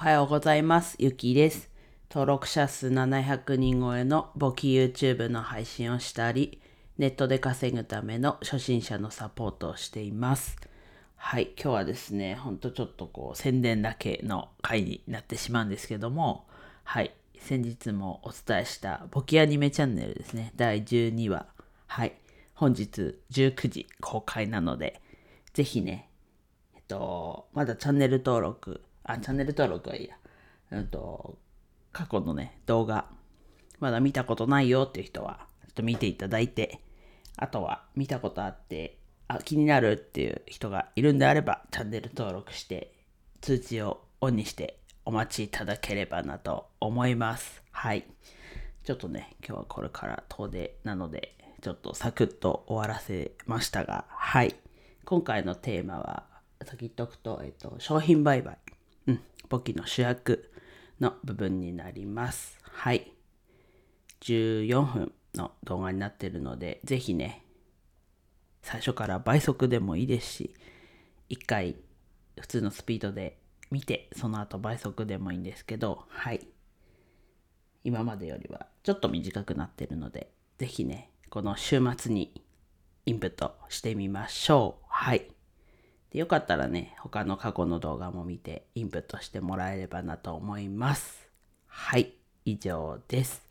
はようございます。ゆきです。登録者数700人超えの簿記 YouTube の配信をしたり、ネットで稼ぐための初心者のサポートをしています。はい、今日はですね、ほんとちょっとこう宣伝だけの回になってしまうんですけども、はい、先日もお伝えした簿記アニメチャンネルですね、第12話、はい、本日19時公開なので、ぜひね、えっと、まだチャンネル登録、あ、チャンネル登録はいいや。うんと、過去のね、動画、まだ見たことないよっていう人は、ちょっと見ていただいて、あとは見たことあって、あ、気になるっていう人がいるんであれば、チャンネル登録して、通知をオンにしてお待ちいただければなと思います。はい。ちょっとね、今日はこれから遠出なので、ちょっとサクッと終わらせましたが、はい。今回のテーマは、先言っとくと、えっと、商品売買。簿記の主役の部分になります。はい。14分の動画になってるので、ぜひね、最初から倍速でもいいですし、1回普通のスピードで見て、その後倍速でもいいんですけど、はい。今までよりはちょっと短くなってるので、ぜひね、この週末にインプットしてみましょう。はい。でよかったらね、他の過去の動画も見てインプットしてもらえればなと思います。はい、以上です。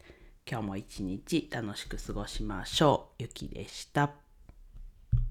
今日も一日楽しく過ごしましょう。ゆきでした。